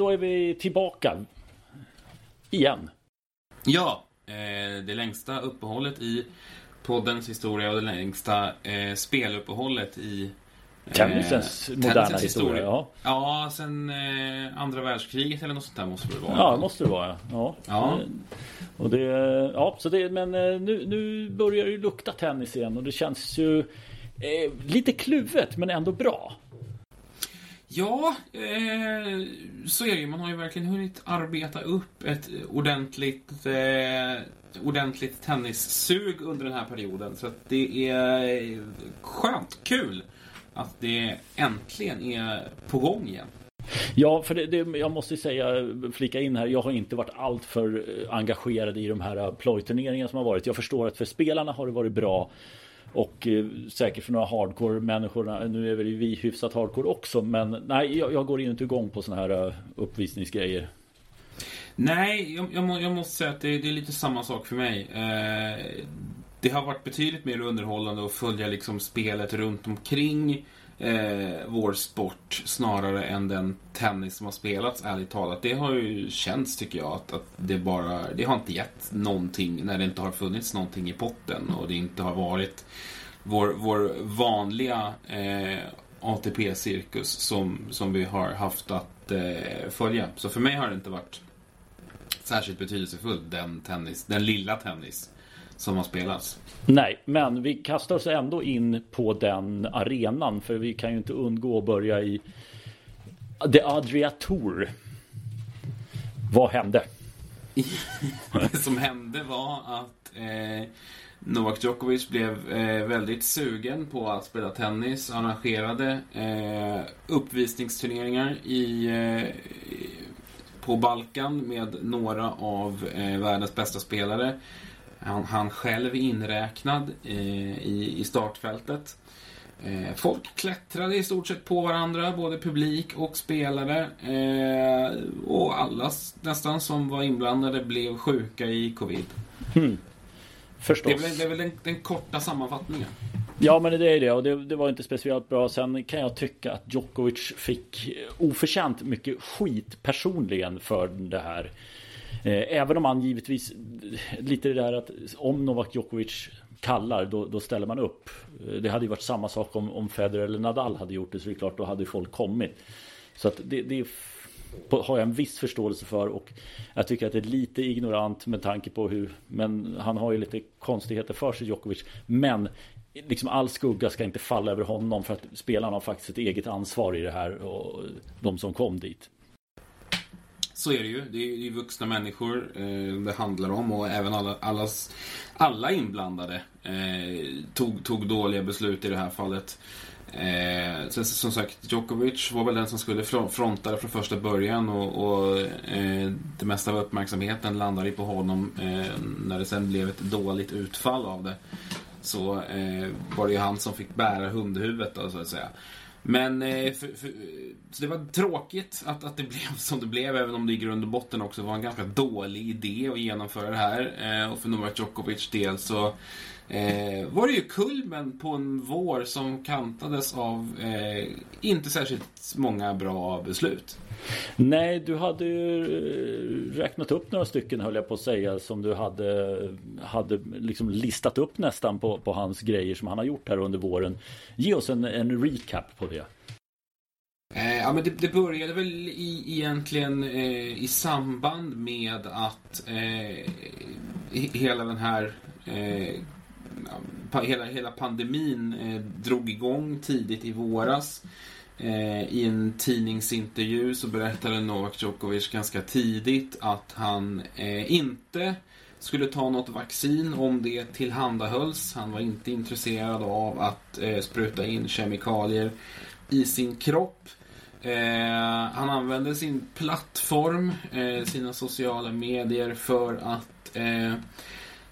Då är vi tillbaka. Igen. Ja, eh, det längsta uppehållet i poddens historia och det längsta eh, speluppehållet i eh, Tennisens moderna tennisens historia. Ja, ja sen eh, andra världskriget eller något sånt där måste det vara. Ja, måste det vara. Ja. ja. Eh, och det, ja, så det, men eh, nu, nu börjar det lukta tennis igen och det känns ju eh, lite kluvet men ändå bra. Ja, eh, så är det ju. Man har ju verkligen hunnit arbeta upp ett ordentligt, eh, ordentligt tennissug under den här perioden. Så att det är skönt, kul att det äntligen är på gång igen. Ja, för det, det, jag måste säga, flika in här, jag har inte varit alltför eh, engagerad i de här eh, plojturneringarna som har varit. Jag förstår att för spelarna har det varit bra och eh, säkert för några hardcore-människor. Nu är väl vi hyfsat hardcore också. Men nej, jag, jag går inte igång på sådana här eh, uppvisningsgrejer. Nej, jag, jag, må, jag måste säga att det, det, är lite samma sak för mig. Eh, det har varit betydligt mer underhållande att följa liksom spelet runt omkring eh, vår sport snarare än den tennis som har spelats, ärligt talat. Det har ju känts, tycker jag, att, att det bara, det har inte gett någonting när det inte har funnits någonting i potten och det inte har varit vår, vår vanliga eh, ATP-cirkus som, som vi har haft att eh, följa. Så för mig har det inte varit särskilt betydelsefull den tennis, den lilla tennis som har spelats. Nej, men vi kastar oss ändå in på den arenan för vi kan ju inte undgå att börja i The Adria Tour. Vad hände? det som hände var att eh, Novak Djokovic blev eh, väldigt sugen på att spela tennis. Arrangerade eh, uppvisningsturneringar i, eh, på Balkan med några av eh, världens bästa spelare. Han, han själv inräknad eh, i, i startfältet. Eh, folk klättrade i stort sett på varandra, både publik och spelare. Eh, och alla nästan som var inblandade blev sjuka i covid. Mm. Förstås. Det är väl, det är väl den, den, korta sammanfattningen. Ja men det är det och det, det, var inte speciellt bra. Sen kan jag tycka att Djokovic fick oförtjänt mycket skit personligen för det här. Eh, även om han givetvis lite det där att om Novak Djokovic kallar då, då, ställer man upp. Eh, det hade ju varit samma sak om, om Federer eller Nadal hade gjort det så det är klart då hade folk kommit. Så att det, det har jag en viss förståelse för och jag tycker att det är lite ignorant med tanke på hur Men han har ju lite konstigheter för sig Djokovic Men Liksom all skugga ska inte falla över honom för att spelarna har faktiskt ett eget ansvar i det här och de som kom dit. Så är det ju. Det är ju vuxna människor eh, det handlar om och även alla, allas, alla inblandade eh, tog, tog dåliga beslut i det här fallet. Eh, sen, som sagt, Djokovic var väl den som skulle fronta det från första början och, och eh, det mesta av uppmärksamheten landade ju på honom eh, när det sen blev ett dåligt utfall av det. Så eh, var det ju han som fick bära hundhuvudet då, så att säga. Men eh, för, för, så det var tråkigt att, att det blev som det blev, även om det i grund och botten också var en ganska dålig idé att genomföra det här. Eh, och för Novak Djokovic del så eh, var det ju kulmen på en vår som kantades av eh, inte särskilt många bra beslut. Nej, du hade ju eh, räknat upp några stycken höll jag på att säga som du hade, hade liksom listat upp nästan på, på hans grejer som han har gjort här under våren. Ge oss en, en recap på det. Eh, ja, men det, det, började väl i, egentligen eh, i samband med att eh, hela den här eh, hela, hela pandemin eh, drog igång tidigt i våras. Eh, I en tidningsintervju så berättade Novak Djokovic ganska tidigt att han eh, inte skulle ta något vaccin om det tillhandahölls. Han var inte intresserad av att eh, spruta in kemikalier i sin kropp. Eh, han använde sin plattform, eh, sina sociala medier för att eh,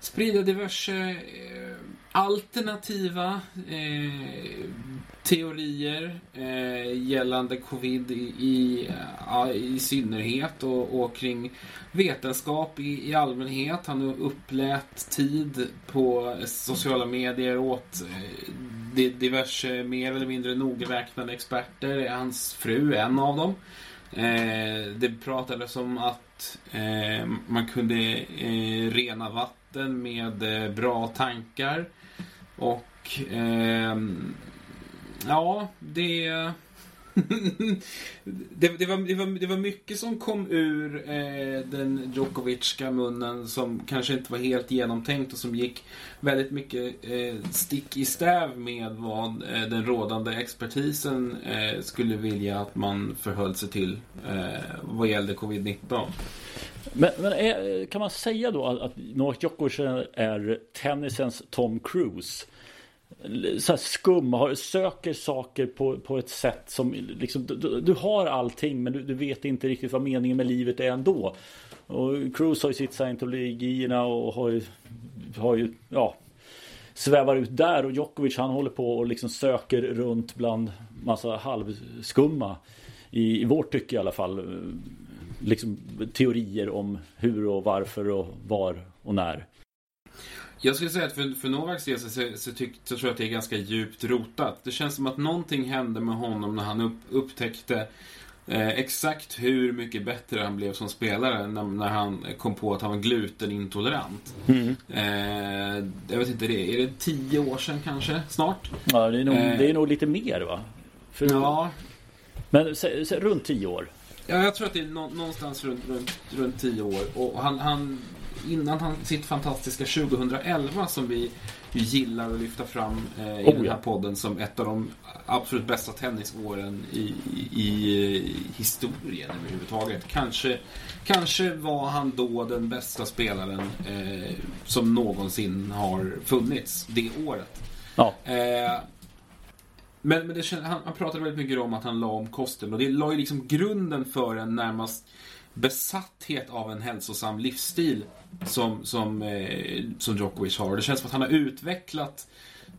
sprida diverse eh, alternativa eh, teorier eh, gällande covid i, i, eh, ja, i synnerhet och, och, kring vetenskap i, i allmänhet. Han upplät tid på sociala medier åt eh, diverse mer eller mindre nogräknade experter. Hans fru är en av dem. Eh, det pratades om att eh, man kunde eh, rena vatten med eh, bra tankar. Och eh, ja, det det, det, var, det, var, det var mycket som kom ur eh, den Djokovicska munnen som kanske inte var helt genomtänkt och som gick väldigt mycket eh, stick i stäv med vad eh, den rådande expertisen eh, skulle vilja att man förhöll sig till eh, vad gällde covid-19. Men, men är, kan man säga då att, att Novak Djokovic är tennisens Tom Cruise? Så skum, har, söker saker på, på ett sätt som liksom, du, du har allting men du, du, vet inte riktigt vad meningen med livet är ändå. Och Cruise har ju sitt scientologierna och har ju, har ju ja, svävar ut där och Djokovic han håller på och liksom söker runt bland massa halvskumma i, i vårt tycke i alla fall. Liksom teorier om hur och varför och var och när. Jag skulle säga att för, för Novaks del så, så, så, tyck, så tror jag att det är ganska djupt rotat. Det känns som att någonting hände med honom när han upp, upptäckte eh, exakt hur mycket bättre han blev som spelare när, när han kom på att han var glutenintolerant. Mm. Eh, jag vet inte, det, är det tio år sedan kanske? Snart? Ja, det är nog, eh, det är nog lite mer va? För, ja. Men så, så, runt tio år? Ja, jag tror att det är nå, någonstans runt, runt, runt tio år. Och han, han innan han, sitt fantastiska 2011 som vi gillar att lyfta fram eh, i oh, den här ja. podden som ett av de absolut bästa tennisåren i, i, i historien överhuvudtaget. Kanske, kanske var han då den bästa spelaren eh, som någonsin har funnits det året. Ja. Eh, men, men det, han, han pratade väldigt mycket om att han la om kosten och det la ju liksom grunden för en närmast besatthet av en hälsosam livsstil som, som, eh, som Djokovic har. Det känns som att han har utvecklat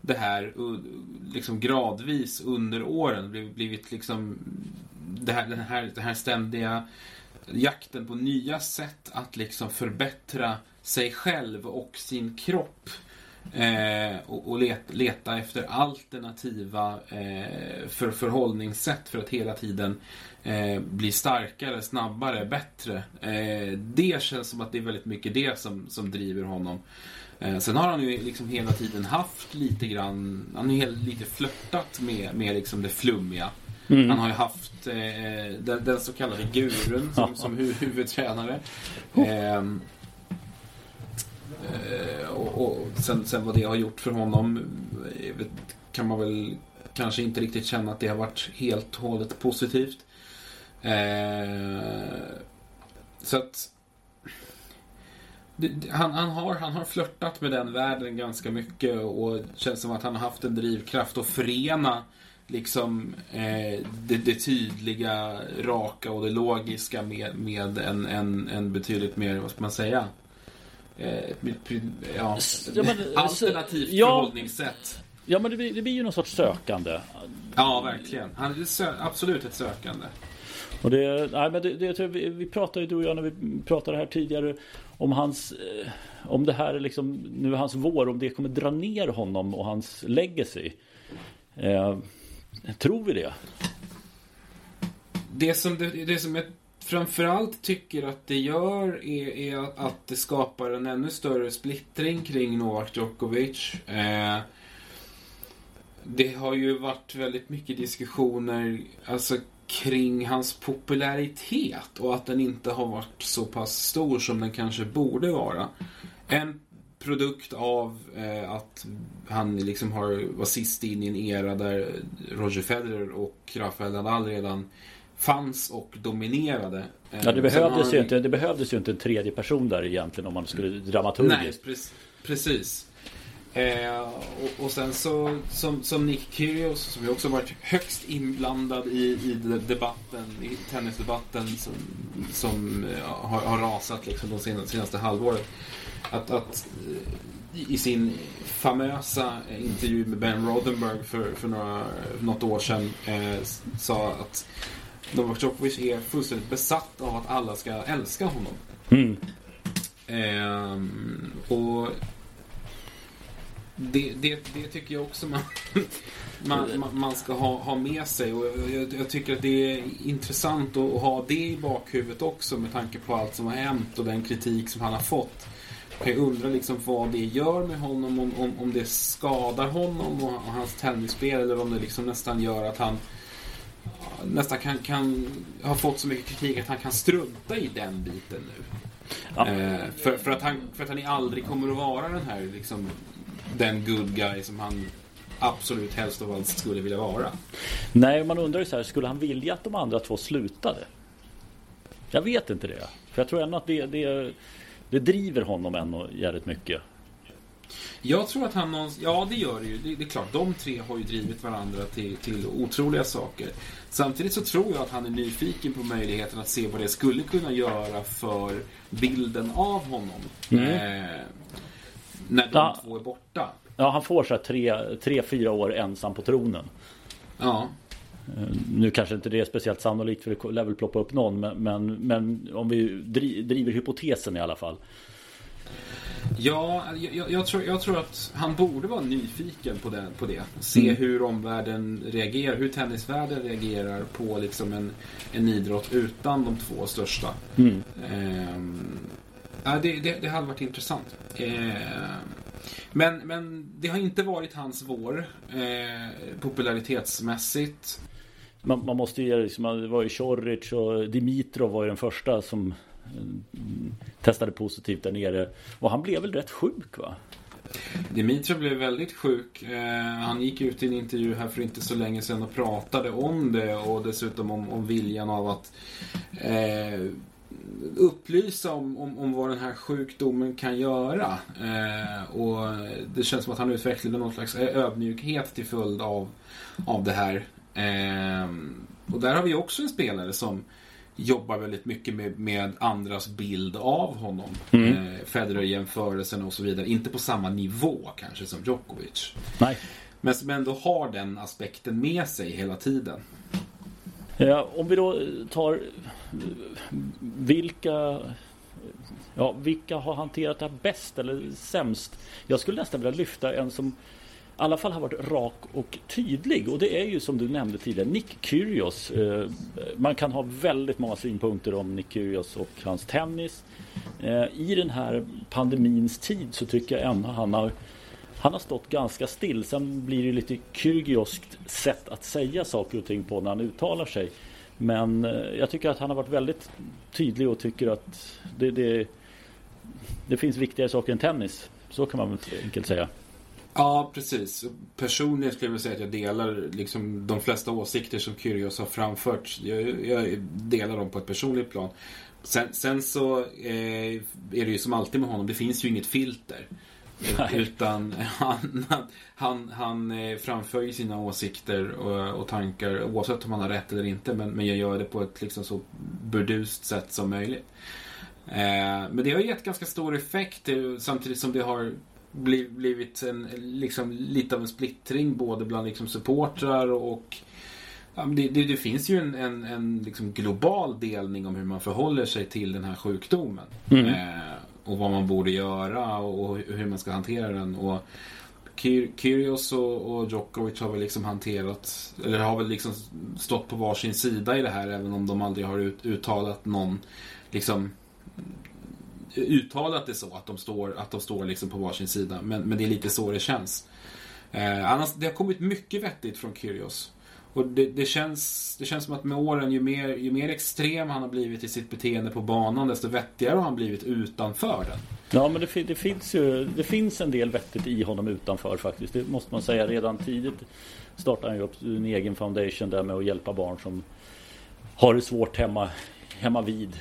det här eh, liksom gradvis under åren. Blivit, blivit liksom det här, den, här, den här ständiga jakten på nya sätt att liksom förbättra sig själv och sin kropp. Eh, och, och leta, leta, efter alternativa eh, för, förhållningssätt för att hela tiden eh, bli starkare, snabbare, bättre. Eh, det känns som att det är väldigt mycket det som, som driver honom. Eh, sen har han ju liksom hela tiden haft lite grann, han har ju lite flörtat med, med liksom det flummiga. Mm. Han har ju haft eh, den, den, så kallade gurun som, som hu huvudtränare. Eh, och, och sen, sen vad det har gjort för honom eh, vet, kan man väl kanske inte riktigt känna att det har varit helt och hållet positivt. Eh, så att han, han, har, han har flörtat med den världen ganska mycket och känns som att han har haft en drivkraft att förena liksom eh, det, det, tydliga, raka och det logiska med, med en, en, en betydligt mer, vad ska man säga? Eh, ja, ja, men, alternativt ja, förhållningssätt. Ja men det blir, det blir ju någon sorts sökande. Ja verkligen. Han är absolut ett sökande. Och det, nej, men det, det, vi, vi pratade ju du och jag när vi pratade här tidigare om hans eh, Om det här är liksom nu är hans vår, om det kommer dra ner honom och hans legacy. Eh, tror vi det? Det som, det, det som jag framförallt tycker att det gör är, är, att det skapar en ännu större splittring kring Novak Djokovic. Eh, det har ju varit väldigt mycket diskussioner, alltså kring hans popularitet och att den inte har varit så pass stor som den kanske borde vara. En produkt av eh, att han liksom har, var sist in i en era där Roger Federer och Rafael Nadal redan fanns och dominerade. Ja, det behövdes, ju inte, det behövdes ju inte en tredje person där egentligen om man skulle dramaturgiskt. Nej, precis. Eh, och, och, sen så som, som Nick Kyrgios som ju också varit högst inblandad i, i debatten, i tennisdebatten som, som eh, har, har, rasat liksom de senaste, senaste halvåret. Att, att i sin famösa intervju med Ben Rothenberg för, för några, något år sedan eh, sa att Novak Djokovic är fullständigt besatt av att alla ska älska honom. Mm. Eh, och det, det, det tycker jag också man, man, man, ska ha, ha med sig. Och jag, jag, tycker att det är intressant att ha det i bakhuvudet också med tanke på allt som har hänt och den kritik som han har fått. Jag undrar liksom vad det gör med honom, om, om, om det skadar honom och, och hans tennisspel eller om det liksom nästan gör att han nästan kan, kan ha fått så mycket kritik att han kan strunta i den biten nu. Ja. Eh, för, för, att han, för att han aldrig kommer att vara den här liksom, den good guy som han absolut helst av allt skulle vilja vara. Nej, man undrar ju så här, skulle han vilja att de andra två slutade? Jag vet inte det. För jag tror ändå att det, det, det driver honom ändå jävligt mycket. Jag tror att han någonstans, ja det gör det ju. Det, det, är klart, de tre har ju drivit varandra till, till otroliga saker. Samtidigt så tror jag att han är nyfiken på möjligheten att se vad det skulle kunna göra för bilden av honom. Mm. Eh, när de ja. två är borta. Ja, han får så här tre, tre, fyra år ensam på tronen. Ja. Eh, nu kanske inte det är speciellt sannolikt för det lär väl ploppa upp någon men, men, men om vi driver hypotesen i alla fall. Ja, jag, jag, tror, jag tror att han borde vara nyfiken på det. På det. Se mm. hur omvärlden reagerar, hur tennisvärlden reagerar på liksom en, en idrott utan de två största. Mm. Ja, det, det, det hade varit intressant. Ehm, men, men det har inte varit hans vår eh, popularitetsmässigt. Man, man måste ju, liksom, det var ju Choric och Dimitrov var ju den första som Eh, testade positivt där nere. Och han blev väl rätt sjuk va? Dimitrov blev väldigt sjuk. Eh, han gick ut i en intervju här för inte så länge sedan och pratade om det och dessutom om, om viljan av att eh, upplysa om, om, om, vad den här sjukdomen kan göra. Eh, och det känns som att han utvecklade någon slags ödmjukhet till följd av, av det här. Eh, och där har vi också en spelare som jobbar väldigt mycket med, med andras bild av honom. Mm. Eh, Federer-jämförelsen och så vidare. Inte på samma nivå kanske som Djokovic. Nej. Men som ändå har den aspekten med sig hela tiden. Ja, om vi då tar vilka Ja, vilka har hanterat det här bäst eller sämst? Jag skulle nästan vilja lyfta en som alla fall har varit rak och tydlig. Och det är ju som du nämnde tidigare, Nick Kyrgios. Eh, man kan ha väldigt många synpunkter om Nick Kyrgios och hans tennis. Eh, I den här pandemins tid så tycker jag ändå han har han har stått ganska still. Sen blir det lite kyrgioskt sätt att säga saker och ting på när han uttalar sig. Men eh, jag tycker att han har varit väldigt tydlig och tycker att det, det, det finns viktigare saker än tennis. Så kan man enkelt säga. Ja, precis. Personligen skulle jag säga att jag delar liksom de flesta åsikter som Kyrgios har framfört. Jag, jag delar dem på ett personligt plan. Sen, sen så eh, är det ju som alltid med honom, det finns ju inget filter. Nej. Utan han, han, han eh, framför ju sina åsikter och, och, tankar oavsett om han har rätt eller inte. Men, men jag gör det på ett liksom så burdust sätt som möjligt. Eh, men det har gett ganska stor effekt samtidigt som det har blivit en, liksom, lite av en splittring både bland liksom, supportrar och ja, det, det, det, finns ju en, en, en liksom global delning om hur man förhåller sig till den här sjukdomen. Mm. Eh, och vad man borde göra och hur man ska hantera den. Och Kyrgios och, och Djokovic har väl liksom hanterat, eller har väl liksom stått på varsin sida i det här även om de aldrig har ut, uttalat någon liksom uttalat det så att de står, att de står liksom på varsin sida. Men, men det är lite så det känns. Eh, annars, det har kommit mycket vettigt från Kyrgios. Och det, det, känns, det känns som att med åren, ju mer, ju mer extrem han har blivit i sitt beteende på banan, desto vettigare har han blivit utanför den. Ja, men det, det, finns ju det finns en del vettigt i honom utanför faktiskt. Det måste man säga redan tidigt. Startade han ju upp en egen foundation där med att hjälpa barn som har det svårt hemma, hemma vid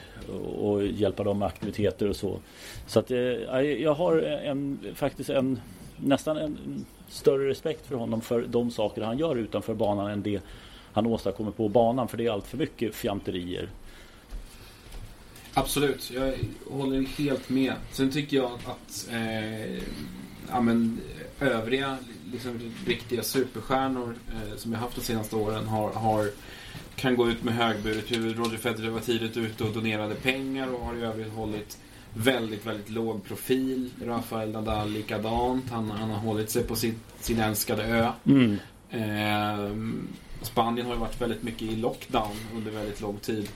och hjälpa dem med aktiviteter och så. Så att eh, jag har en, faktiskt en nästan en större respekt för honom för de saker han gör utanför banan än det han åstadkommer på banan. För det är allt för mycket fjanterier. Absolut, jag håller helt med. Sen tycker jag att eh, ja, men, övriga liksom, riktiga superstjärnor eh, som jag haft de senaste åren har, har kan gå ut med högburet. Roger Federer var tidigt ute och donerade pengar och har i övrigt hållit väldigt, väldigt låg profil. Rafael Nadal likadant. Han, han har hållit sig på sin, sin älskade ö. Mm. Eh, Spanien har ju varit väldigt mycket i lockdown under väldigt lång tid.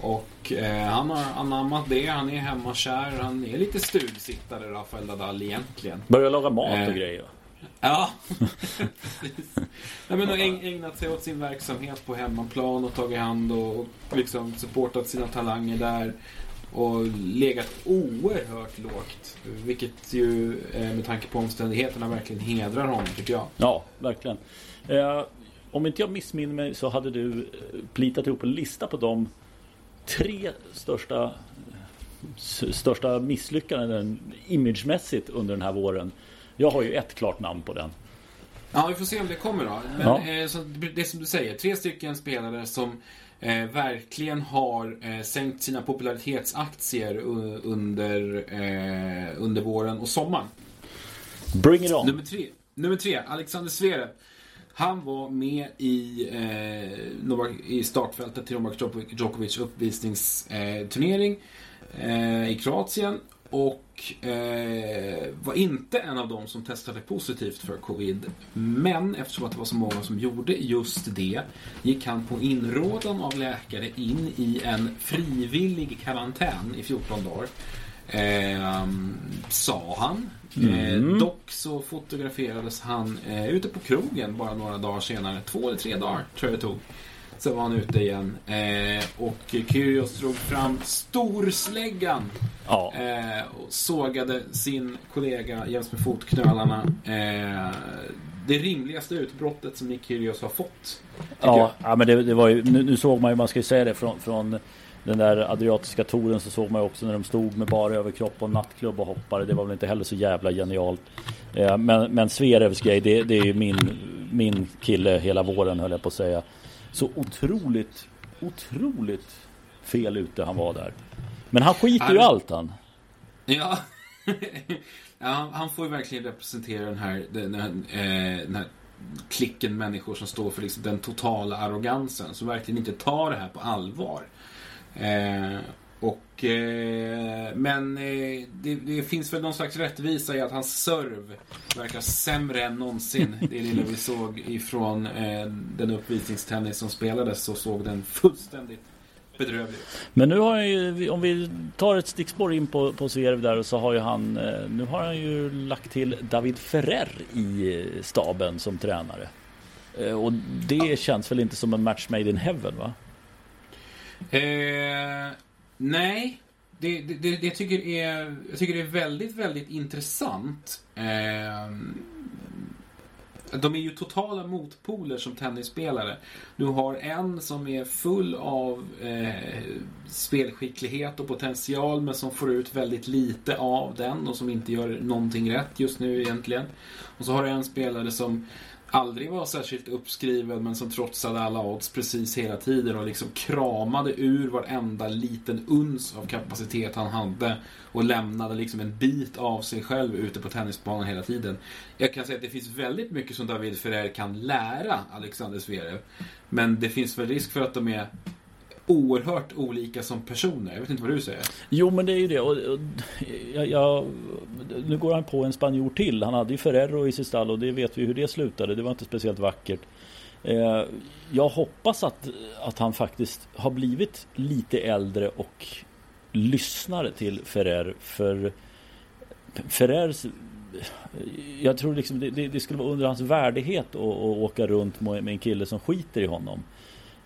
Och eh, han har anammat det. Han är hemmakär. Han är lite stugsittare, Rafael Nadal egentligen. Börjar laga mat och Eh. grejer. Ja, precis. Nej, men har ägnat sig åt sin verksamhet på hemmaplan och tagit hand och och liksom supportat sina talanger där. Och legat oerhört lågt. Vilket ju eh, med tanke på omständigheterna verkligen hedrar honom tycker jag. Ja, verkligen. Eh, om inte jag missminner mig så hade du eh, plitat ihop en lista på de tre största eh, största misslyckanden imagemässigt under den här våren. Jag har ju ett klart namn på den. Ja, vi får se om det kommer då. Men Ja. eh, så, det som du säger, tre stycken spelare som eh, verkligen har eh, sänkt sina popularitetsaktier under, eh, under våren och sommaren. Bring it on! Nummer tre, nummer tre Alexander Zverev. Han var med i, eh, i startfältet till Novak Djoko- Djokovic uppvisningsturnering i Kroatien. Och eh, var inte en av dem som testade positivt för covid. Men eftersom att det var så många som gjorde just det gick han på inrådan av läkare in i en frivillig karantän i 14 dagar. Eh, sa han. Eh, dock så fotograferades han eh, ute på krogen bara några dagar senare. Två eller tre dagar tror jag det tog. Sen var han ute igen. Eh, och Kyrgios drog fram storsläggan. Ja, Eh, och sågade sin kollega jäms med fotknölarna. Eh, det rimligaste utbrottet som Nick Kyrgios har fått. ja, ja men det, det var ju, nu, nu såg man ju, man ska ju säga det från, från den där Adriatiska touren så såg man ju också när de stod med bara överkropp en nattklubb och hoppade. Det var väl inte heller så jävla genialt. Eh, Men, men Zverevs grej, det, det är ju min, min kille hela våren höll jag på att säga. Så otroligt, otroligt fel ute han var där. Men han skiter ju Han- allt han. Ja. ja, han får ju verkligen representera den här, den här, eh, den här klicken människor som står för liksom den totala arrogansen. Som verkligen inte tar det här på allvar. Eh, och, eh, men eh, det, det finns väl någon slags rättvisa i att hans serv verkar sämre än någonsin. Det lilla vi såg ifrån eh, den uppvisningstennis som spelades så såg den fullständigt bedrövlig. Men nu har han ju, om vi tar ett stickspår in på, på Zverev där så har ju han, eh, nu har han ju lagt till David Ferrer i eh, staben som tränare. Eh, Och det känns väl inte som en match made in heaven va? Nej, det, det, det, jag, tycker är, jag tycker det är väldigt, väldigt intressant. Eh, de är ju totala motpoler som tennisspelare. Du har en som är full av eh, spelskicklighet och potential men som får ut väldigt lite av den och som inte gör någonting rätt just nu egentligen. Och så har du en spelare som aldrig var särskilt uppskriven men som trotsade alla odds precis hela tiden och liksom kramade ur varenda liten uns av kapacitet han hade och lämnade liksom en bit av sig själv ute på tennisbanan hela tiden. Jag kan säga att det finns väldigt mycket som David Ferrer kan lära Alexander Zverev. Men det finns väl risk för att de är oerhört olika som personer. Jag vet inte vad du säger. Jo men det är ju det. Och, och, jag, jag, nu går han på en spanjor till. Han hade ju Ferrero i sitt stall och det vet vi hur det slutade. Det var inte speciellt vackert. Eh, jag hoppas att, att han faktiskt har blivit lite äldre och lyssnar till Ferrer. För Ferrers jag tror liksom det, det, det skulle vara under hans värdighet att, att åka runt med en kille som skiter i honom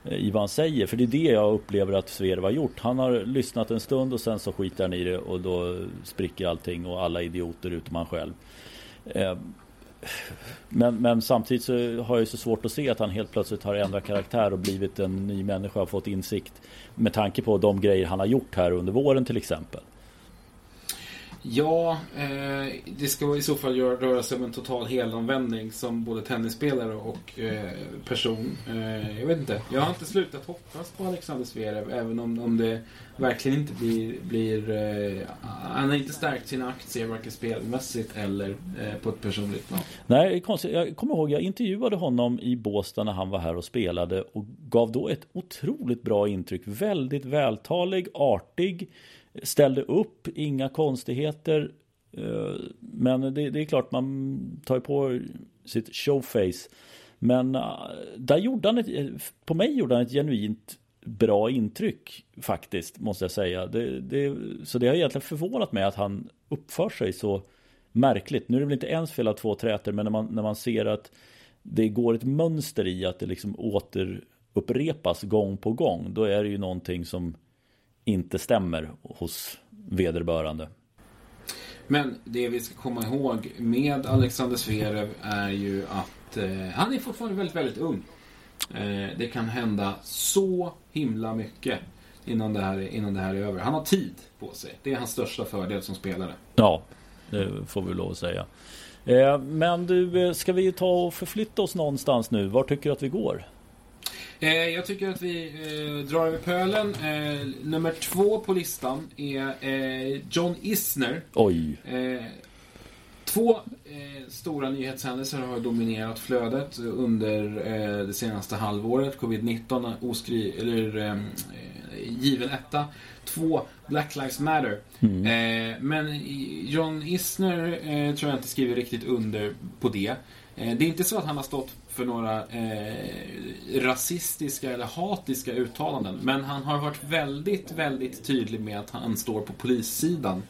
Eh, i vad han säger. För det är det jag upplever att Sverige har gjort. Han har lyssnat en stund och sen så skiter han i det och då spricker allting och alla idioter utom han själv. Eh, men, men samtidigt så har jag så svårt att se att han helt plötsligt har ändrat karaktär och blivit en ny människa och fått insikt med tanke på de grejer han har gjort här under våren till exempel. Ja, eh, det ska i så fall göra, röra sig om en total helomvändning som både tennisspelare och eh, person. Eh, jag vet inte. Jag har inte slutat hoppas på Alexander Zverev även om, om det verkligen inte blir... blir eh, han har inte stärkt sina aktier varken spelmässigt eller eh, på ett personligt plan. Nej, konstigt. Jag kommer ihåg, jag intervjuade honom i Båstad när han var här och spelade och gav då ett otroligt bra intryck. Väldigt vältalig, artig ställde upp, inga konstigheter. Eh, men det, det är klart man tar ju på sitt showface. Men eh, där gjorde han ett, eh, på mig gjorde han ett genuint bra intryck faktiskt, måste jag säga. Det, det, så det har egentligen förvånat mig att han uppför sig så märkligt. Nu är det väl inte ens fel av två träter, men när man, när man ser att det går ett mönster i att det liksom återupprepas gång på gång, då är det ju någonting som inte stämmer hos vederbörande. Men det vi ska komma ihåg med Alexander Zverev är ju att eh, han är fortfarande väldigt, väldigt ung. Eh, det kan hända så himla mycket innan det, här, innan det här är över. Han har tid på sig. Det är hans största fördel som spelare. Ja, det får vi lov att säga. Eh, men du, eh, ska vi ta och förflytta oss någonstans nu? Var tycker du att vi går? Eh, jag tycker att vi eh, drar över pölen. Eh, nummer två på listan är eh, John Isner. Oj. Eh, två eh, stora nyhetshändelser har dominerat flödet under det senaste halvåret. Covid-19, oskri eller given etta. Två, Black Lives Matter. Mm. men John Isner tror jag inte skriver riktigt under på det. det är inte så att han har stått för några eh, rasistiska eller hatiska uttalanden. Men han har varit väldigt, väldigt tydlig med att han står på polissidan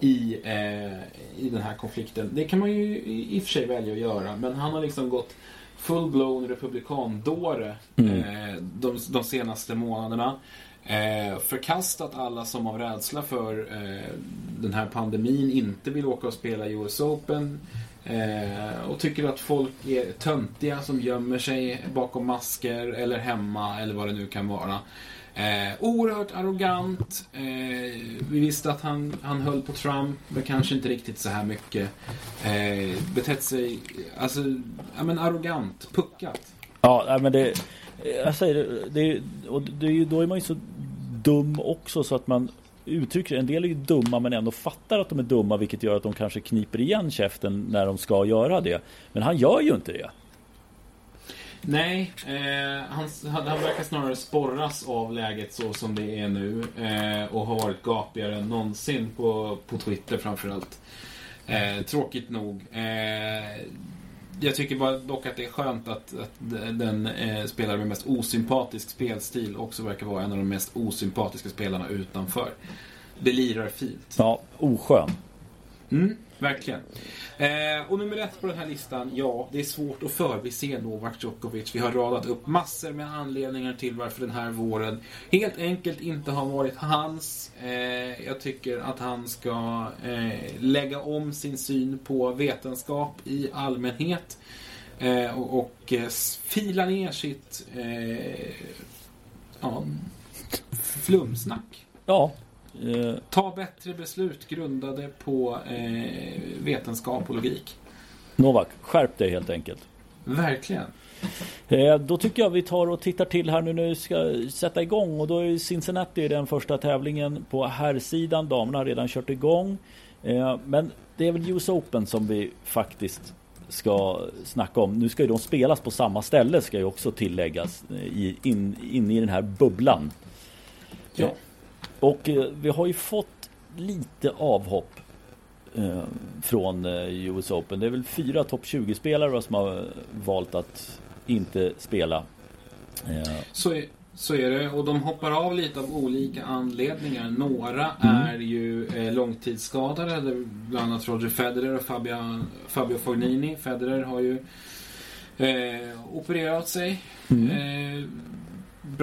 i, eh, i den här konflikten. Det kan man ju i och för sig välja att göra, men han har liksom gått full-blown republikandåre mm. eh, de, de senaste månaderna. Eh, förkastat alla som av rädsla för eh, den här pandemin inte vill åka och spela US Open. Eh, och tycker att folk är töntiga som gömmer sig bakom masker eller hemma eller vad det nu kan vara. Eh, oerhört arrogant. Eh, vi visste att han, han höll på Trump, men kanske inte riktigt så här mycket. Eh, betett sig, alltså, ja men arrogant, puckat. Ja, men det, jag säger det, det, och det, då är man ju så dum också så att man uttrycker En del är ju dumma men ändå fattar att de är dumma vilket gör att de kanske kniper igen käften när de ska göra det. Men han gör ju inte det. Nej, eh, han, han verkar snarare sporras av läget så som det är nu eh, och har varit gapigare än någonsin på, på Twitter framförallt. Eh, tråkigt nog. Eh, jag tycker bara dock att det är skönt att, att den eh, spelare med mest osympatisk spelstil också verkar vara en av de mest osympatiska spelarna utanför. Det lirar fint. Ja, oskön. Mm, verkligen. Eh, och nummer ett på den här listan, ja, det är svårt att förbise Novak Djokovic. Vi har radat upp massor med anledningar till varför den här våren helt enkelt inte har varit hans. Eh, jag tycker att han ska eh, lägga om sin syn på vetenskap i allmänhet. Eh, och, och eh, fila ner sitt eh, ja, flumsnack. Ja, Eh, Ta bättre beslut grundade på eh, vetenskap och logik. Novak, skärp dig helt enkelt. Verkligen. Eh, då tycker jag vi tar och tittar till här nu när vi ska sätta igång och då är Cincinnati den första tävlingen på herrsidan. Damerna har redan kört igång. Eh, men det är väl US Open som vi faktiskt ska snacka om. Nu ska ju de spelas på samma ställe ska ju också tilläggas in, in i den här bubblan. Ja. Och eh, vi har ju fått lite avhopp eh, från eh, US Open. Det är väl fyra topp 20-spelare som har valt att inte spela. Så är, så är det. Och de hoppar av lite av olika anledningar. Några mm. är ju långtidsskadade. Bland annat Roger Federer och Fabio, Fabio Fognini. Federer har ju eh, opererat sig. Mm. Eh,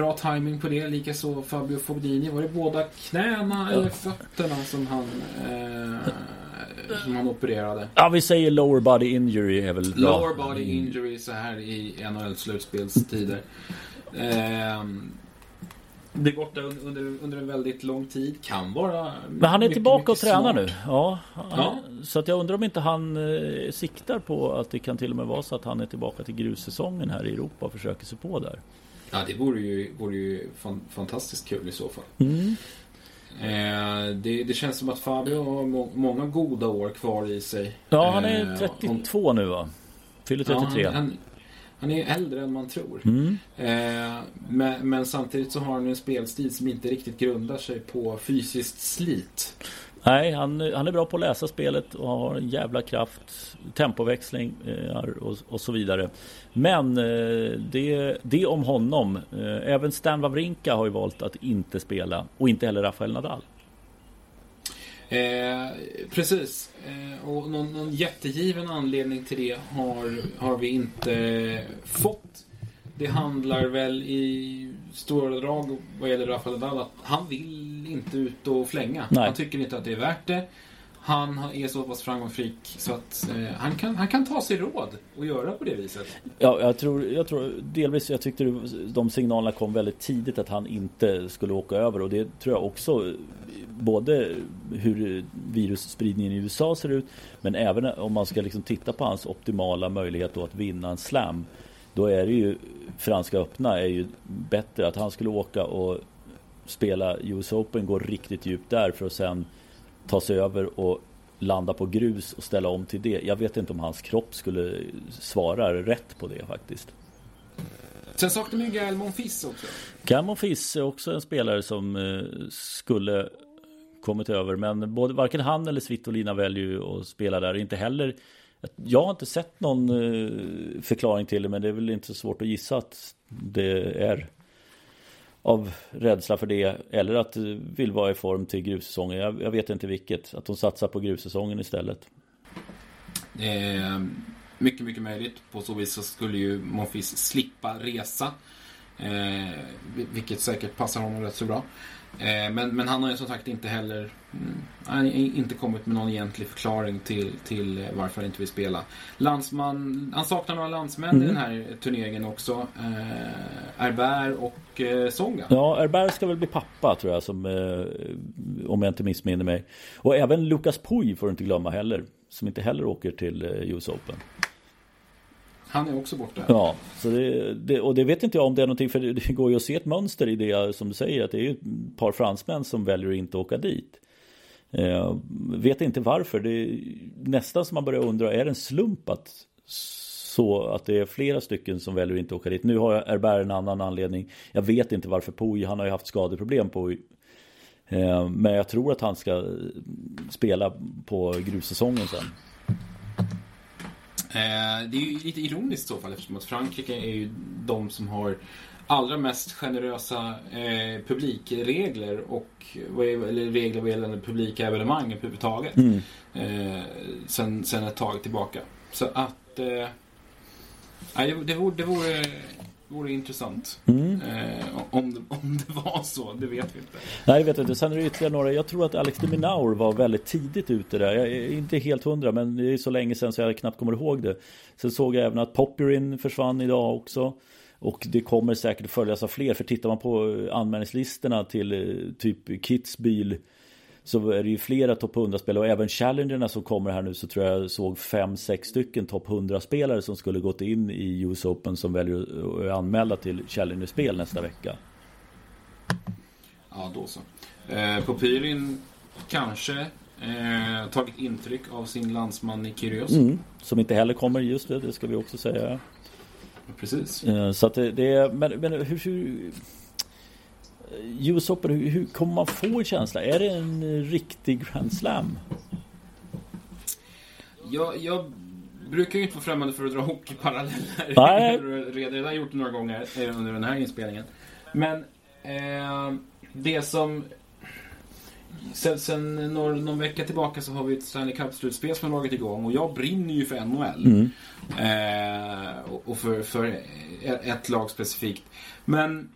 bra timing på det. Likaså Fabio Fognini. Var det båda knäna ja. eller fötterna som han, eh, som han opererade? Ja, vi säger lower body injury är väl bra. Lower body injury så här i NHL-slutspelstider. Eh, det är borta under, under en väldigt lång tid. Kan vara Men han är mycket, tillbaka mycket och tränar nu. Ja, ja, Så att jag undrar om inte han eh, siktar på att det kan till och med vara så att han är tillbaka till grussäsongen här i Europa och försöker sig på där. Ja, det vore ju, vore ju fan, fantastiskt kul i så fall. Mm. Eh, det, det, känns som att Fabio har må, många goda år kvar i sig. Ja, han är 32 eh, om, nu va? Fyller 33. Ja, han, Han är äldre än man tror. Mm. Eh, men, men samtidigt så har han en spelstil som inte riktigt grundar sig på fysiskt slit. Nej, han, han är bra på att läsa spelet och har en jävla kraft, tempoväxling eh, och, och så vidare. Men eh, det, det om honom. Eh, även Stan Wawrinka har ju valt att inte spela och inte heller Rafael Nadal. Eh, precis. Eh, och någon, någon jättegiven anledning till det har, har vi inte fått. Det handlar väl i stora drag vad gäller Rafael Nadal att han vill inte ut och flänga. Nej. Han tycker inte att det är värt det. Han är så pass framgångsrik så att eh, han, kan, han kan ta sig råd och göra på det viset. Ja, jag tror, jag tror delvis, jag tyckte de signalerna kom väldigt tidigt att han inte skulle åka över och det tror jag också både hur virusspridningen i USA ser ut men även om man ska liksom titta på hans optimala möjlighet att vinna en slam då är det ju Franska öppna är ju bättre att han skulle åka och spela US Open, gå riktigt djupt där för att sen ta sig över och landa på grus och ställa om till det. Jag vet inte om hans kropp skulle svara rätt på det faktiskt. Sen saknar vi Gael Monfils också. Camon Fiss är också en spelare som eh, skulle kommit över men både, varken han eller Svitolina väljer ju att spela där. Inte heller jag har inte sett någon eh, förklaring till det men det är väl inte så svårt att gissa att det är av rädsla för det eller att eh, vill vara i form till grussäsongen. Jag, jag vet inte vilket. Att de satsar på grussäsongen istället. Eh, mycket, mycket möjligt. På så vis så skulle ju Monfils slippa resa. Eh, vilket säkert passar honom rätt så bra. Eh, men, men han har ju som sagt inte heller mm, inte kommit med någon egentlig förklaring till, till varför han inte vill spela. Landsman, han saknar några landsmän Mm. i den här turneringen också. Eh, Herbert och eh, Songa. Ja, Herbert ska väl bli pappa tror jag som eh, om jag inte missminner mig. Och även Lucas Puy får du inte glömma heller. Som inte heller åker till US Open. Han är också borta. Ja, så det, det, och det vet inte jag om det är någonting för det, går ju att se ett mönster i det som du säger att det är ju ett par fransmän som väljer att inte åka dit. Eh, vet inte varför. Det är nästan som man börjar undra, är det en slump att så att det är flera stycken som väljer att inte åka dit. Nu har Herbert en annan anledning. Jag vet inte varför Pouille. han har ju haft skadeproblem på Eh, men jag tror att han ska spela på grussäsongen sen. Eh, det är ju lite ironiskt i så fall eftersom att Frankrike är ju de som har allra mest generösa eh, publikregler och eller regler vad gäller publika evenemang överhuvudtaget. Mm. Eh, sen, sen ett tag tillbaka. Så att eh, det, vore, det vore, vore intressant. Mm. Eh, om, det, om det var så, det vet vi inte. Nej, jag vet inte. Sen är det ytterligare några. Jag tror att Alex de Minaur var väldigt tidigt ute där. Jag är inte helt hundra, men det är så länge sedan så jag knappt kommer ihåg det. Sen såg jag även att Popperin försvann idag också. Och det kommer säkert följas av fler. För tittar man på anmälningslistorna till eh, typ Kitzbühel så är det ju flera topp 100-spelare och även Challengerna som kommer här nu så tror jag såg 5-6 stycken topp 100-spelare som skulle gått in i US Open som väljer att är anmälda till Challenger-spel nästa vecka. Ja, då så. Eh, Popyrin kanske eh, tagit intryck av sin landsman i Kyrgios. Mm, som inte heller kommer, just det, det ska vi också säga. Precis. Eh, Så att det, det är, men, men hur, hur US Open, hur, hur kommer man få en känsla? Är det en riktig Grand Slam? Jag, jag brukar ju inte vara främmande för att dra hockeyparalleller. Nej. Jag har redan gjort det några gånger eh, under den här inspelningen. Men eh, det som... Sen, sen några, någon vecka tillbaka så har vi ett Stanley Cup-slutspel som har dragit igång och jag brinner ju för NHL. Mm. Eh, och- och för, för ett lag specifikt. Men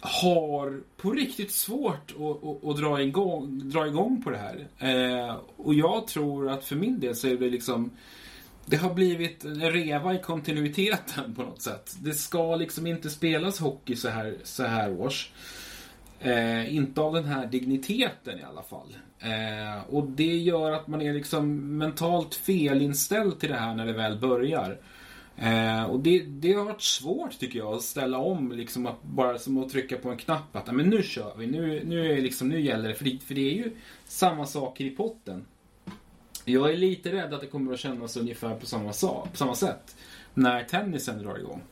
har på riktigt svårt att, att, att dra, igång, dra igång på det här. Eh, och jag tror att för min del så är det liksom det har blivit en reva i kontinuiteten på något sätt. Det ska liksom inte spelas hockey så här, så här års. Eh, inte av den här digniteten i alla fall. Eh, och det gör att man är liksom mentalt felinställd till det här när det väl börjar. Eh, och det, det har varit svårt tycker jag att ställa om liksom att bara som att trycka på en knapp att men nu kör vi, nu, nu, är liksom, nu gäller det. För, det. för det är ju samma saker i potten. Jag är lite rädd att det kommer att kännas ungefär på samma, på samma sätt. när tennisen drar igång.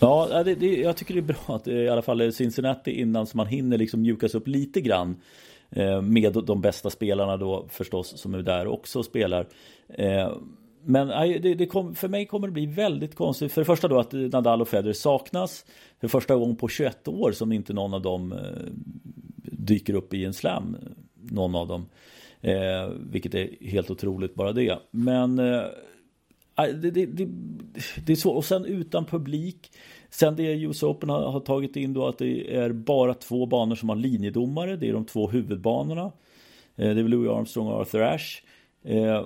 Ja, det, det, jag tycker det är bra att eh, i alla fall eh, Cincinnati innan så man hinner liksom mjukas upp lite grann. Eh, med de bästa spelarna då förstås som är där också och spelar. Eh, men det, det kom, för mig kommer det bli väldigt konstigt. För det första då att Nadal och Federer saknas. För första gången på 21 år som inte någon av dem eh, dyker upp i en slam. Någon av dem. Eh, vilket är helt otroligt bara det. Men eh, det, det, det, det, är svårt. Och sen utan publik. Sen det US Open har, har, tagit in då att det är bara två banor som har linjedomare. Det är de två huvudbanorna. Eh, det är Louis Armstrong och Arthur Ashe. Eh,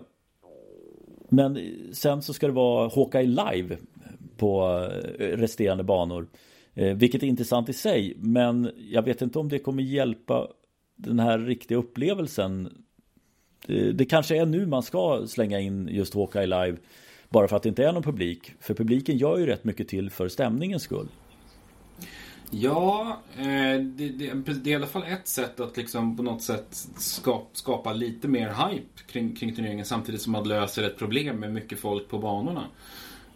men sen så ska det vara Hawkeye Live på eh, resterande banor. Eh, vilket är intressant i sig. Men jag vet inte om det kommer hjälpa den här riktiga upplevelsen. Det, det kanske är nu man ska slänga in just Hawkeye Live. Bara för att det inte är någon publik. För publiken gör ju rätt mycket till för stämningens skull. Ja, eh, det, det, det, är i alla fall ett sätt att liksom på något sätt skapa, skapa lite mer hype kring, kring turneringen samtidigt som man löser ett problem med mycket folk på banorna.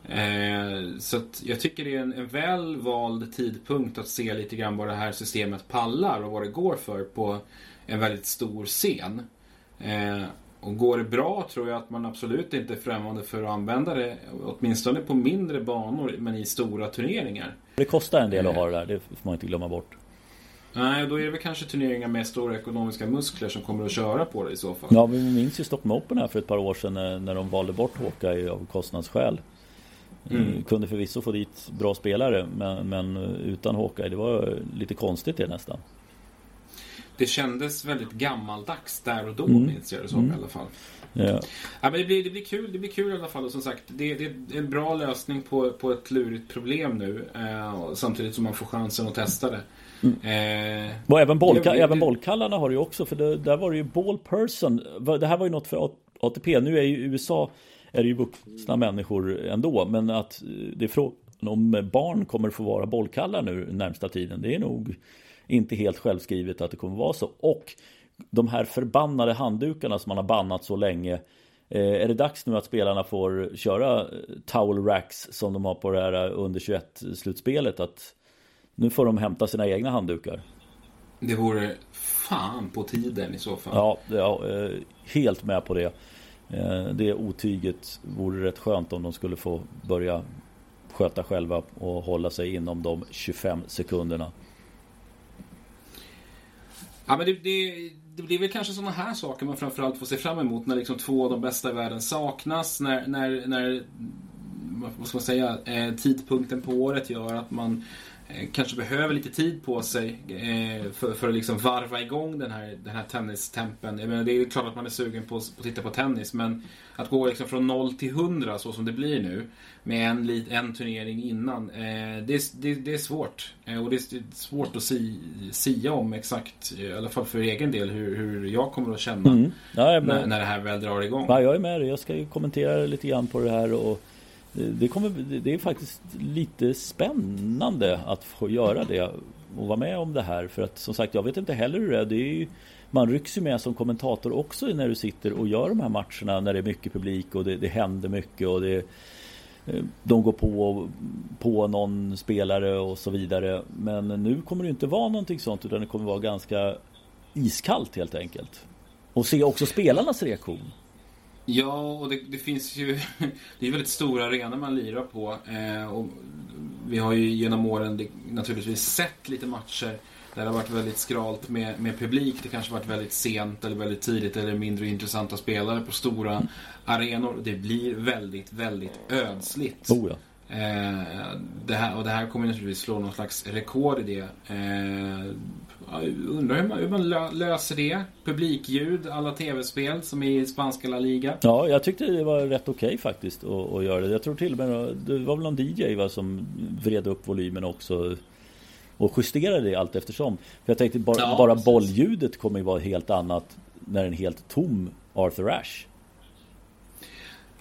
Eh, så jag tycker det är en, en väl vald tidpunkt att se lite grann vad det här systemet pallar och vad det går för på en väldigt stor scen. Eh, och går det bra tror jag att man absolut inte är främmande för att använda det, åtminstone på mindre banor, men i stora turneringar. Det kostar en del att ha det där, det får man inte glömma bort. Nej, då är det väl kanske turneringar med stora ekonomiska muskler som kommer att köra på det i så fall. Ja, vi minns ju Stockholm Open här för ett par år sedan när, de valde bort Håka av kostnadsskäl. Mm. Kunde förvisso få dit bra spelare men, men utan Håka, det var lite konstigt det nästan det kändes väldigt gammaldags där och då mm. minns jag det som mm. i alla fall. Ja. ja. men det, blir, det, blir kul, det blir kul i alla fall. Och som sagt, det, det är en bra lösning på, på ett lurigt problem nu. Eh, samtidigt som man får chansen att testa det. Mm. Eh, och även, bollka, även bollkallarna har det ju också. För det, där var det ju ball person. Det här var ju något för ATP. Nu är ju USA är det ju vuxna människor ändå. Men att det är frågan om barn kommer få vara bollkallar nu närmsta tiden. Det är nog inte helt självskrivet att det kommer vara så. Och de här förbannade handdukarna som man har bannat så länge. Eh, är det dags nu att spelarna får köra eh, towel racks som de har på det här under 21 slutspelet? Att nu får de hämta sina egna handdukar. Det vore fan på tiden i så fall. Ja, ja eh, helt med på det. Det otyget vore rätt skönt om de skulle få börja sköta själva och hålla sig inom de 25 sekunderna. Ja, men det, det, det blir väl kanske sådana här saker man framförallt får se fram emot när liksom två av de bästa i världen saknas. När, när, när vad ska man säga, eh, tidpunkten på året gör att man kanske behöver lite tid på sig eh, för, för att liksom varva igång den här, den här tennistempen. Jag menar, det är klart att man är sugen på, på att titta på tennis men att gå liksom från 0 till 100 så som det blir nu med en, en turnering innan. Eh, det, det, det, är svårt. och det är svårt att si, sia om exakt, i alla fall för egen del, hur, hur jag kommer att känna mm. ja, när, när det här väl drar igång. Ja, jag är med dig. Jag ska ju kommentera lite grann på det här och det, kommer, det är faktiskt lite spännande att få göra det och vara med om det här. För att som sagt, jag vet inte heller hur det är. Det är ju, man rycks ju med som kommentator också när du sitter och gör de här matcherna när det är mycket publik och det, det händer mycket och det eh, de går på, på någon spelare och så vidare. Men nu kommer det inte vara någonting sånt utan det kommer vara ganska iskallt helt enkelt. Och se också spelarnas reaktion. Ja, och det, det, finns ju... Det är väldigt stora arenor man lirar på. Eh, och vi har ju genom åren naturligtvis sett lite matcher där det har varit väldigt skralt med, med publik. Det kanske varit väldigt sent eller väldigt tidigt eller mindre intressanta spelare på stora arenor. Det blir väldigt, väldigt ödsligt. Oh ja eh, det här, och det här kommer naturligtvis slå någon slags rekord i det. Eh, undrar hur man, hur man löser det. Publikljud, alla tv-spel som är i spanska La Liga. Ja, jag tyckte det var rätt okej okay, faktiskt att, att, göra det. Jag tror till och med det var väl någon DJ va, som vred upp volymen också och justerade det allt eftersom. För jag tänkte bara, ja, bara bollljudet kommer ju vara helt annat när en helt tom Arthur Ashe.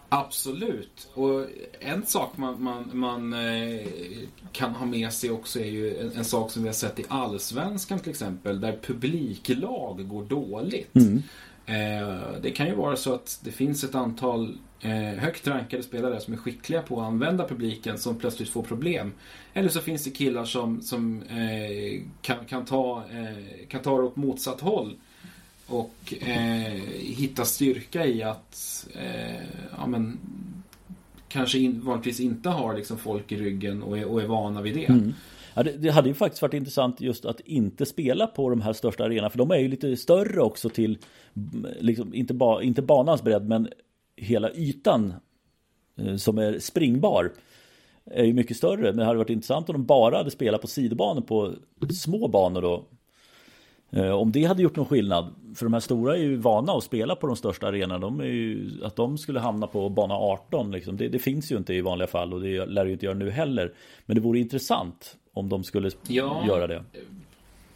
Absolut. Och en sak man, man, man eh, kan ha med sig också är ju en, en, sak som vi har sett i Allsvenskan till exempel, där publiklag går dåligt. Mm. Eh, det kan ju vara så att det finns ett antal eh, högt rankade spelare som är skickliga på att använda publiken som plötsligt får problem. Eller så finns det killar som, som eh, kan, kan, ta, eh, kan ta det åt motsatt håll. Och eh, hitta styrka i att eh, ja, men, kanske in, vanligtvis inte har liksom folk i ryggen och är, och är vana vid det. Mm. Ja, det, det, hade ju faktiskt varit intressant just att inte spela på de här största arenorna för de är ju lite större också till mm, liksom, inte, ba, inte banans bredd men hela ytan eh, som är springbar är ju mycket större. Men det hade varit intressant om de bara hade spelat på sidobanor på små banor då. Eh, om det hade gjort någon skillnad. För de här stora är ju vana att spela på de största arenorna. De ju, att de skulle hamna på bana 18 liksom, det, det, finns ju inte i vanliga fall och det lär ju inte göra nu heller. Men det vore intressant om de skulle ja, göra det.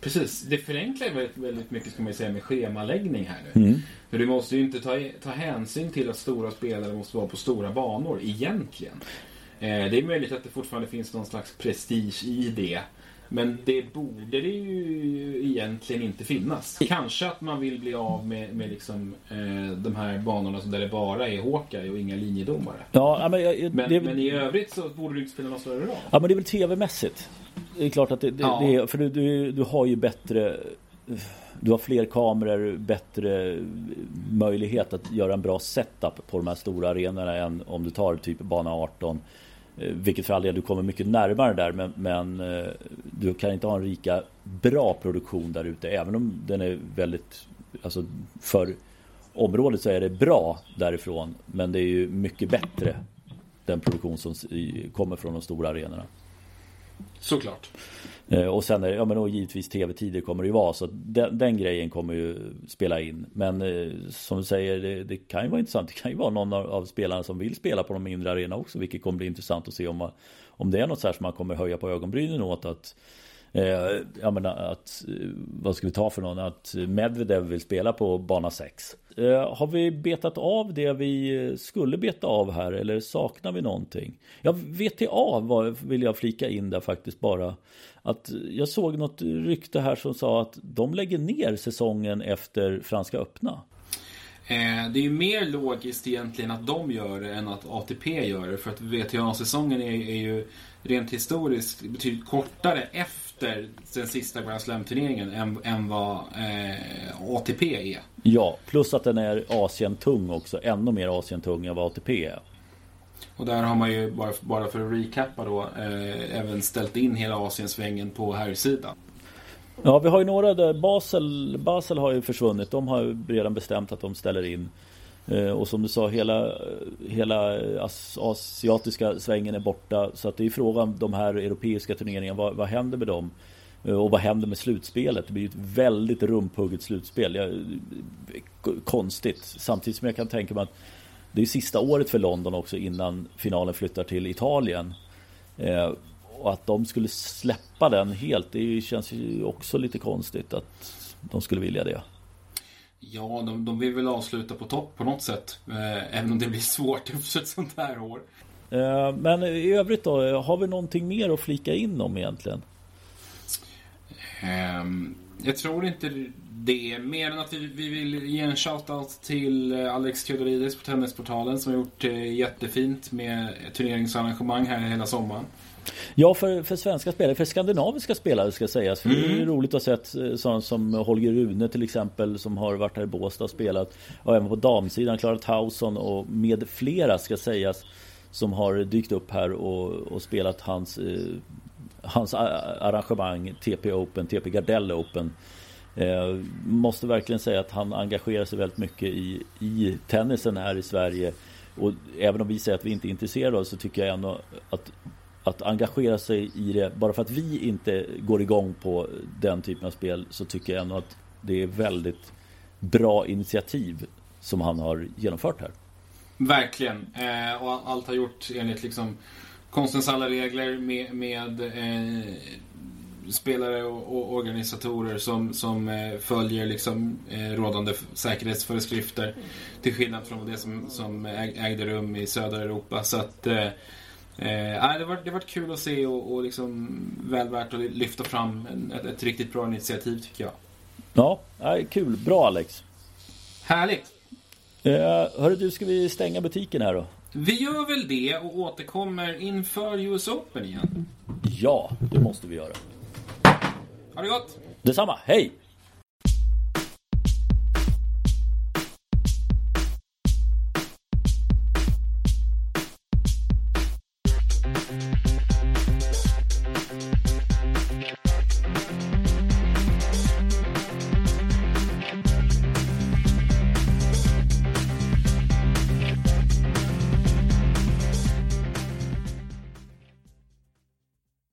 Precis, det förenklar väldigt, väldigt mycket ska man säga med schemaläggning här nu. Mm. För du måste ju inte ta, ta hänsyn till att stora spelare måste vara på stora banor egentligen. Eh, det är möjligt att det fortfarande finns någon slags prestige i det. Men det borde det ju egentligen inte finnas. Kanske att man vill bli av med, med liksom, eh, de här banorna där det bara är Hawkeye och inga linjedomare. Ja, men, jag, men, det, men, i övrigt så borde det inte spela någon större roll. Ja, men det är väl tv-mässigt. Det är klart att det, det, ja. det är, för du, du, du har ju bättre du har fler kameror, bättre möjlighet att göra en bra setup på de här stora arenorna än om du tar typ bana 18 Eh, Eh, vilket för all del, du kommer mycket närmare där men, men eh, du kan inte ha en lika bra produktion där ute. Även om den är väldigt Alltså för området så är det bra därifrån men det är ju mycket bättre Den produktion som kommer från de stora arenorna. Såklart eh, och sen är ja men och givetvis tv-tider kommer det ju vara så den, den, grejen kommer ju spela in. Men eh, som du säger, det, det, kan ju vara intressant. Det kan ju vara någon av, av, spelarna som vill spela på de mindre arenorna också. Vilket kommer bli intressant att se om, om det är något så här som man kommer höja på ögonbrynen åt. Att, eh, Eh, jag menar att, eh, vad ska vi ta för någon? Att Medvedev vill spela på bana 6. Eh, har vi betat av det vi eh, skulle beta av här eller saknar vi någonting? Ja, VTA vill jag flika in där faktiskt bara. Att jag såg något rykte här som sa att de lägger ner säsongen efter Franska öppna. Det är ju mer logiskt egentligen att de gör det än att ATP gör det. För att VTA-säsongen är, är ju rent historiskt betydligt kortare efter den sista Grand Slam-turneringen än, än vad eh, ATP är. Ja, plus att den är Asien-tung också. Ännu mer Asien-tung än vad ATP är. Och där har man ju, bara, bara för att recappa då, eh, även ställt in hela Asiensvängen på här sidan. Ja, vi har ju några där. Basel, Basel har ju försvunnit. De har ju redan bestämt att de ställer in. Eh, och som du sa, hela, hela eh, asiatiska svängen är borta. Så att det är frågan de här europeiska turneringarna. Vad, vad händer med dem? Eh, och vad händer med slutspelet? Det blir ju ett väldigt rumphugget slutspel. Jag, konstigt. Samtidigt som jag kan tänka mig att det är sista året för London också innan finalen flyttar till Italien. Eh, och att de skulle släppa den helt, det känns ju också lite konstigt att de skulle vilja det. Ja, de, de vill väl avsluta på topp på något sätt. Eh, även om det blir svårt efter ett sånt här år. Eh, men i övrigt då, har vi någonting mer att flika in om egentligen? Um, jag tror inte det. Mer än att vi, vi vill ge en shoutout till eh, Alex Theodoridis på Tennisportalen som har gjort eh, jättefint med turneringsarrangemang här hela sommaren. Ja, för, för svenska spelare, för skandinaviska spelare ska sägas. För mm. Det är mm. roligt att se eh, sådana som Holger Rune till exempel som har varit här i Båstad och spelat. Och även på damsidan, Klara Tauson och med flera ska sägas som har dykt upp här och, och spelat hans, eh, hans arrangemang TP Open, TP Gardell Open. Eh, måste verkligen säga att han engagerar sig väldigt mycket i, i tennisen här i Sverige. Och även om vi säger att vi inte är intresserade så tycker jag ändå att att engagera sig i det bara för att vi inte går igång på den typen av spel så tycker jag ändå att det är väldigt bra initiativ som han har genomfört här. Verkligen. Eh, och allt har gjort enligt liksom konstens alla regler med, med eh, spelare och, och, organisatorer som, som eh, följer liksom, eh, rådande säkerhetsföreskrifter. Till skillnad från det som, som ägde rum i södra Europa. Så att eh, Eh, det har det var kul att se och, och liksom väl värt att lyfta fram en, ett, ett, riktigt bra initiativ tycker jag. Ja, eh, kul. Bra Alex. Härligt. Eh, hörru du, ska vi stänga butiken här då? Vi gör väl det och återkommer inför US Open igen. Ja, det måste vi göra. Ha det gott! Detsamma, hej!